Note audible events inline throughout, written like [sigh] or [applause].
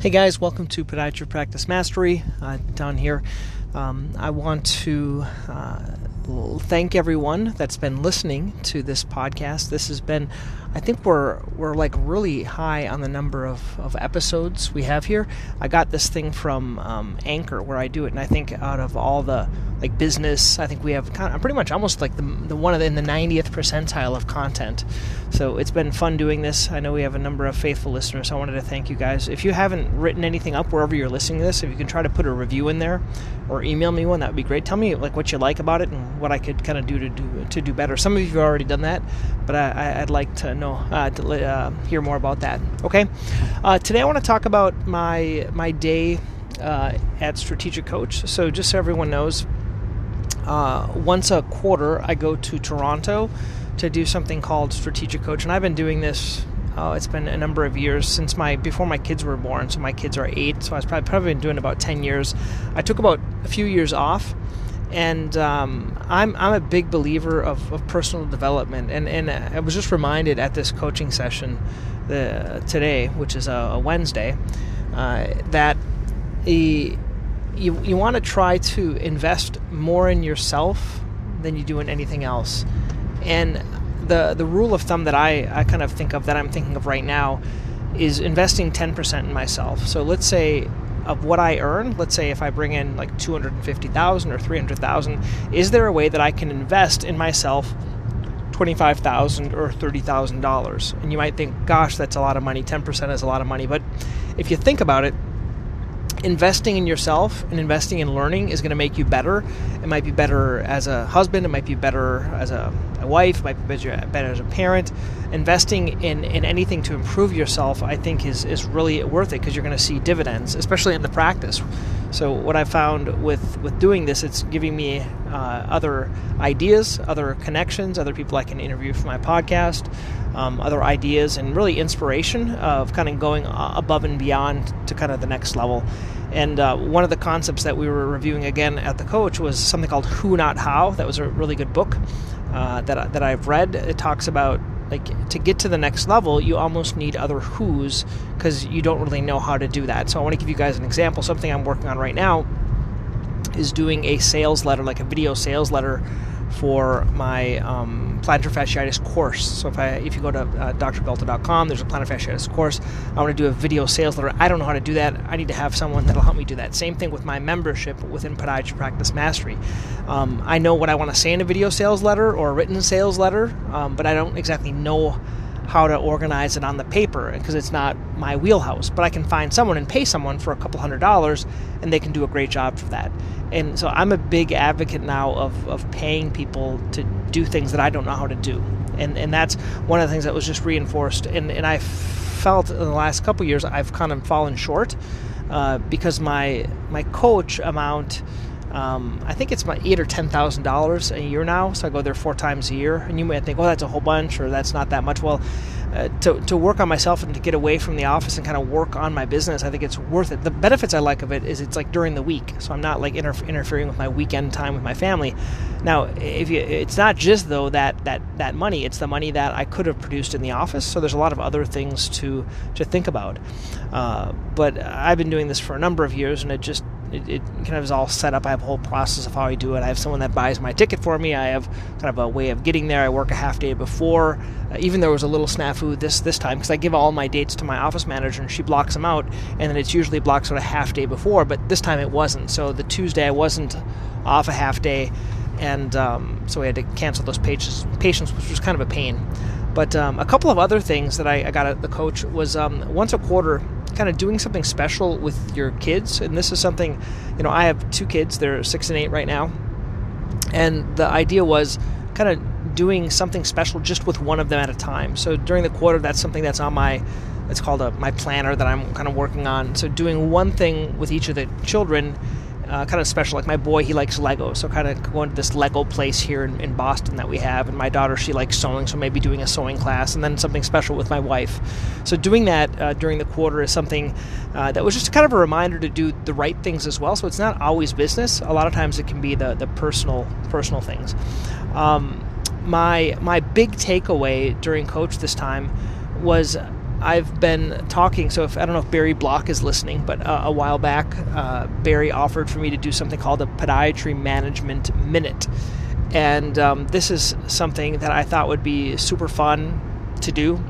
Hey guys, welcome to Podiatry Practice Mastery. Uh, down here, um, I want to uh, thank everyone that's been listening to this podcast. This has been, I think we're we're like really high on the number of, of episodes we have here. I got this thing from um, Anchor where I do it, and I think out of all the like business, I think we have kind of pretty much almost like the the one in the 90th percentile of content. So it's been fun doing this. I know we have a number of faithful listeners. I wanted to thank you guys. If you haven't written anything up wherever you're listening to this, if you can try to put a review in there or email me one, that would be great. Tell me like what you like about it and what I could kind of do to do to do better. Some of you have already done that, but I, would like to know uh, to uh, hear more about that. Okay, uh, today I want to talk about my my day uh, at Strategic Coach. So just so everyone knows, uh, once a quarter I go to Toronto to do something called Strategic Coach, and I've been doing this Oh, it's been a number of years since my before my kids were born. So my kids are eight. So I was probably, probably been doing about ten years. I took about a few years off, and um, I'm I'm a big believer of, of personal development. And and I was just reminded at this coaching session, the today, which is a, a Wednesday, uh, that a, you you want to try to invest more in yourself than you do in anything else. And the the rule of thumb that I, I kind of think of that I'm thinking of right now is investing 10% in myself. So let's say of what I earn, let's say if I bring in like 250,000 or 300,000, is there a way that I can invest in myself 25,000 or $30,000? And you might think, gosh, that's a lot of money. 10% is a lot of money. But if you think about it, investing in yourself and investing in learning is going to make you better. It might be better as a husband, it might be better as a, a wife, might be better, better as a parent. Investing in, in anything to improve yourself, I think, is, is really worth it because you're going to see dividends, especially in the practice. So, what I found with, with doing this, it's giving me uh, other ideas, other connections, other people I can interview for my podcast. Um, other ideas and really inspiration of kind of going above and beyond to kind of the next level. And uh, one of the concepts that we were reviewing again at the coach was something called Who Not How. That was a really good book uh, that that I've read. It talks about like to get to the next level, you almost need other who's because you don't really know how to do that. So I want to give you guys an example. Something I'm working on right now is doing a sales letter, like a video sales letter for my um, plantar fasciitis course. So if I if you go to uh, drpelto.com, there's a plantar fasciitis course. I want to do a video sales letter. I don't know how to do that. I need to have someone that'll help me do that. Same thing with my membership within Podiatry Practice Mastery. Um, I know what I want to say in a video sales letter or a written sales letter, um, but I don't exactly know how to organize it on the paper because it's not my wheelhouse. But I can find someone and pay someone for a couple hundred dollars, and they can do a great job for that. And so I'm a big advocate now of, of paying people to do things that I don't know how to do. And, and that's one of the things that was just reinforced. And, and I felt in the last couple years I've kind of fallen short uh, because my my coach amount um, I think it's about eight or ten thousand dollars a year now. So I go there four times a year, and you might think, "Oh, that's a whole bunch," or "That's not that much." Well, uh, to to work on myself and to get away from the office and kind of work on my business, I think it's worth it. The benefits I like of it is it's like during the week, so I'm not like inter- interfering with my weekend time with my family. Now, if you, it's not just though that that that money; it's the money that I could have produced in the office. So there's a lot of other things to to think about. Uh, but I've been doing this for a number of years, and it just it, it, kind of is all set up. I have a whole process of how I do it. I have someone that buys my ticket for me. I have kind of a way of getting there. I work a half day before. Uh, even there was a little snafu this this time because I give all my dates to my office manager and she blocks them out, and then it's usually blocked sort of half day before. But this time it wasn't. So the Tuesday I wasn't off a half day, and um, so we had to cancel those patients, which was kind of a pain. But um, a couple of other things that I, I got at the coach was um, once a quarter kind of doing something special with your kids. And this is something, you know, I have two kids, they're six and eight right now. And the idea was kind of doing something special just with one of them at a time. So during the quarter, that's something that's on my it's called a, my planner that I'm kind of working on. So doing one thing with each of the children uh, kind of special. Like my boy, he likes Lego, so kind of going to this Lego place here in, in, Boston that we have. And my daughter, she likes sewing, so maybe doing a sewing class, and then something special with my wife. So doing that uh, during the quarter is something uh, that was just kind of a reminder to do the right things as well. So it's not always business. A lot of times it can be the the personal personal things. Um, my my big takeaway during coach this time was I've been talking. So if I don't know if Barry Block is listening, but uh, a while back, uh, Barry offered for me to do something called a podiatry management minute, and um, this is something that I thought would be super fun to do.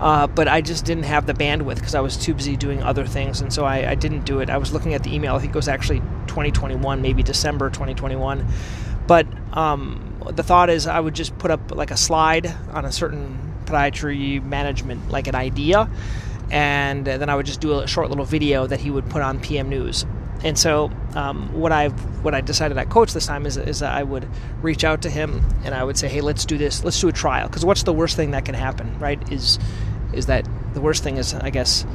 Uh, but I just didn't have the bandwidth because I was too busy doing other things, and so I, I, didn't do it. I was looking at the email; I think it was actually 2021, maybe December 2021. But um, the thought is, I would just put up like a slide on a certain podiatry management, like an idea, and then I would just do a short little video that he would put on PM News. And so, um, what I what I decided at coach this time is is that I would reach out to him and I would say, hey, let's do this, let's do a trial. Because what's the worst thing that can happen, right? Is is that the worst thing is, I guess,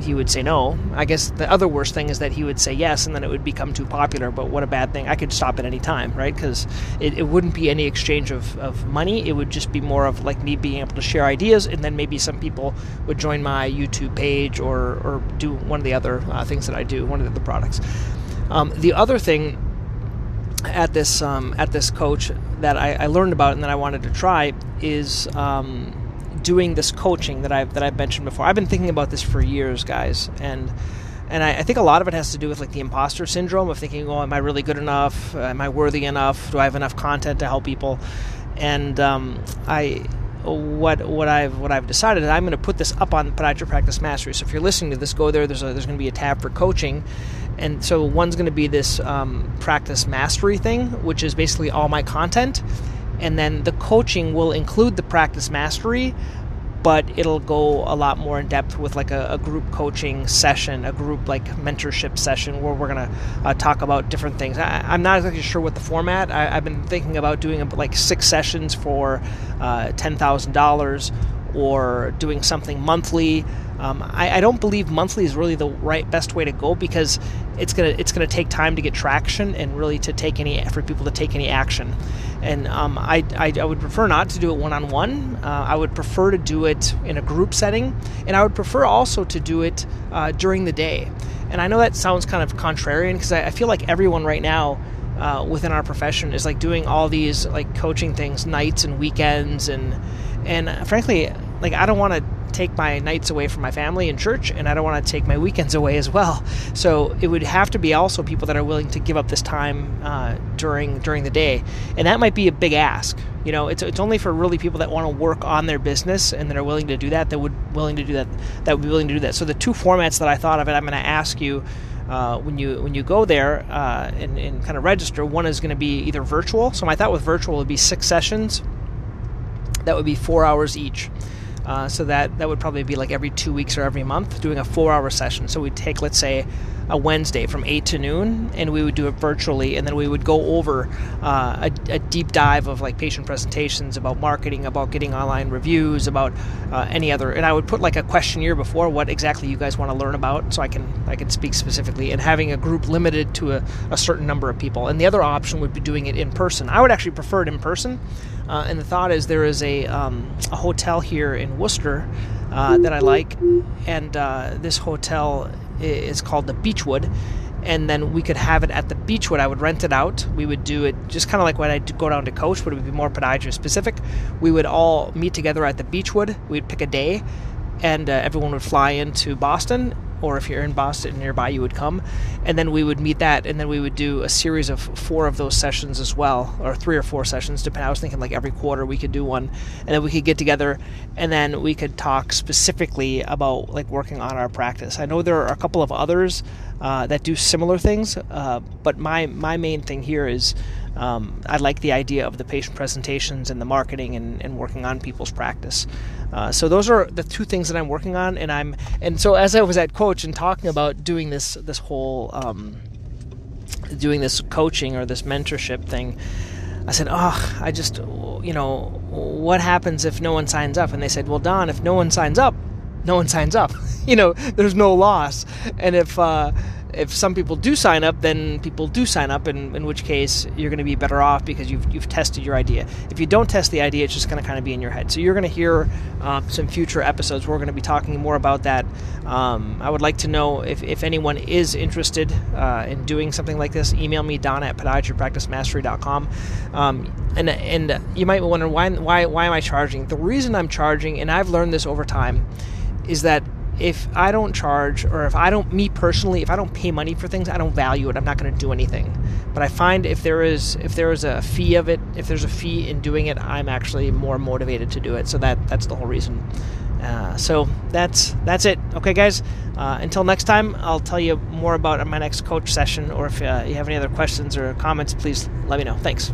he would say no. I guess the other worst thing is that he would say yes, and then it would become too popular. But what a bad thing! I could stop at any time, right? Because it, it wouldn't be any exchange of, of money. It would just be more of like me being able to share ideas, and then maybe some people would join my YouTube page or or do one of the other uh, things that I do, one of the products. Um, the other thing at this um, at this coach that I, I, learned about and that I wanted to try is um, doing this coaching that I've that I've mentioned before. I've been thinking about this for years, guys, and and I, I, think a lot of it has to do with like the imposter syndrome of thinking, oh, am I really good enough? Am I worthy enough? Do I have enough content to help people? And um, I what what I've what I've decided is I'm going to put this up on Podiatry Practice Mastery. So if you're listening to this, go there. There's a, there's going to be a tab for coaching, and so one's going to be this um, practice mastery thing, which is basically all my content and then the coaching will include the practice mastery but it'll go a lot more in depth with like a, a group coaching session a group like mentorship session where we're going to uh, talk about different things. I, am not exactly sure what the format I, have been thinking about doing like six sessions for uh, $10000 or doing something monthly um, I, I, don't believe monthly is really the right best way to go because it's gonna it's gonna take time to get traction and really to take any for people to take any action. And um, I, I, I, would prefer not to do it one on one. I would prefer to do it in a group setting, and I would prefer also to do it uh, during the day. And I know that sounds kind of contrarian because I, I feel like everyone right now. Uh, within our profession is like doing all these like coaching things nights and weekends and and frankly like I don't want to take my nights away from my family and church, and I don't want to take my weekends away as well. So it would have to be also people that are willing to give up this time uh, during during the day, and that might be a big ask. You know, it's, it's only for really people that want to work on their business and that are willing to do that. That would willing to do that. That would be willing to do that. So the two formats that I thought of, it, I'm going to ask you. Uh, when you when you go there uh, and, and kind of register, one is going to be either virtual. So my thought with virtual would be six sessions. That would be four hours each. Uh, so that that would probably be like every two weeks or every month, doing a four-hour session. So we'd take, let's say, a Wednesday from eight to noon, and we would do it virtually, and then we would go over uh, a, a, deep dive of like patient presentations about marketing, about getting online reviews, about uh, any other. And I would put like a questionnaire before what exactly you guys want to learn about, so I can I can speak specifically, and having a group limited to a, a certain number of people. And the other option would be doing it in person. I would actually prefer it in person uh, and the thought is there is a, um, a hotel here in Worcester uh, that I like, and uh, this hotel is called the Beechwood. And then we could have it at the Beechwood. I would rent it out. We would do it just kind of like when I go down to coach, but it would be more podiatry specific. We would all meet together at the Beechwood. We'd pick a day, and uh, everyone would fly into Boston or if you're in Boston nearby, you would come, and then we would meet that, and then we would do a series of four of those sessions as well, or three or four sessions. Depending, I was thinking like every quarter we could do one, and then we could get together, and then we could talk specifically about like working on our practice. I know there are a couple of others uh, that do similar things, uh, but my my main thing here is um, I like the idea of the patient presentations and the marketing and, and working on people's practice. Uh, so those are the two things that I'm working on, and I'm and so as I was at coach and talking about doing this this whole um, doing this coaching or this mentorship thing. I said, "Oh, I just, you know, what happens if no one signs up?" And they said, "Well, Don, if no one signs up, no one signs up. [laughs] you know, there's no loss. And if uh, if some people do sign up, then people do sign up, and in which case you're going to be better off because you've, you've tested your idea. If you don't test the idea, it's just going to kind of be in your head. So you're going to hear um, some future episodes. Where we're going to be talking more about that. Um, I would like to know if, if anyone is interested uh, in doing something like this. Email me, Don at podiatrypracticemastery.com. Um, and and you might wonder why why why am I charging? The reason I'm charging, and I've learned this over time, is that if I don't charge, or if I don't, me personally, if I don't pay money for things, I don't value it. I'm not going to do anything. But I find if there is if there is a fee of it, if there's a fee in doing it, I'm actually more motivated to do it. So that that's the whole reason. Uh, so that's that's it. Okay, guys. Uh, until next time, I'll tell you more about my next coach session. Or if uh, you have any other questions or comments, please let me know. Thanks.